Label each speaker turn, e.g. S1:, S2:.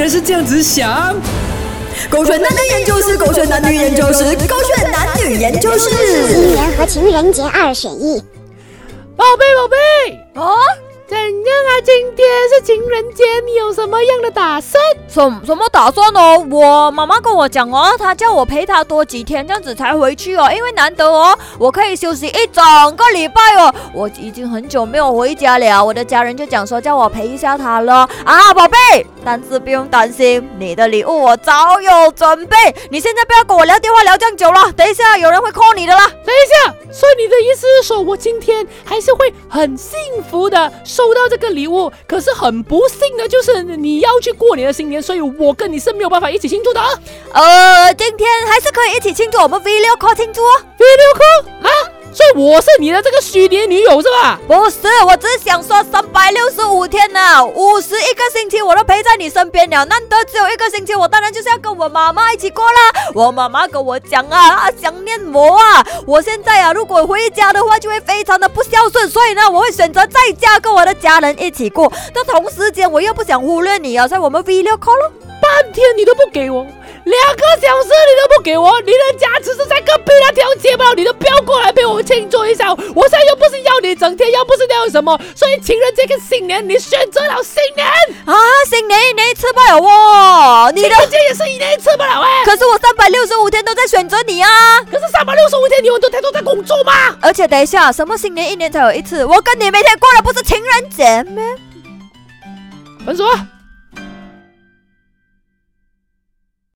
S1: 人是这样子想。
S2: 狗血男女研究室，狗血男女研究室，狗血男女研究室。
S3: 新年和情人节二选一。
S4: 宝贝，宝贝？今天是情人节，你有什么样的打算？
S5: 什什么打算哦？我妈妈跟我讲哦，她叫我陪她多几天，这样子才回去哦。因为难得哦，我可以休息一整个礼拜哦。我已经很久没有回家了，我的家人就讲说叫我陪一下她了啊，宝贝。但是不用担心，你的礼物我早有准备。你现在不要跟我聊电话聊这样久了，等一下有人会 call 你的啦。
S4: 等一下，思是说我今天还是会很幸福的收到这个礼物？可是很不幸的就是你要去过你的新年，所以我跟你是没有办法一起庆祝的。
S5: 呃，今天还是可以一起庆祝，我们 video call 庆祝哦。
S4: video call 啊？所以我是你的这个虚拟女友是吧？
S5: 不是，我只是想说，三百六十五天呢，五十一个星期我都陪在你身边了，难得只有一个星期，我当然就是要跟我妈妈一起过啦。我妈妈跟我讲啊，她想念我啊。我现在啊，如果回家的话，就会非常的不孝顺，所以呢，我会选择在家跟我的家人一起过。但同时间，我又不想忽略你啊，所以我们 video call 咯。
S4: 半天你都不给我，两个小时你都不给我，你的家只是在隔壁那条街吗，你都不要过来陪我庆祝一下。我现在又不是要你整天，又不是要什么，所以情人节跟新年，你选择了新年
S5: 啊，新年一年一次不了哦，你的
S4: 情人节也是一年一次不了哎。
S5: 可是我三百六十五天都在选择你啊，
S4: 可是三百六十五天你很多天都在工作吗。
S5: 而且等一下，什么新年一年才有一次？我跟你每天过的不是情人节吗？
S4: 分手啊！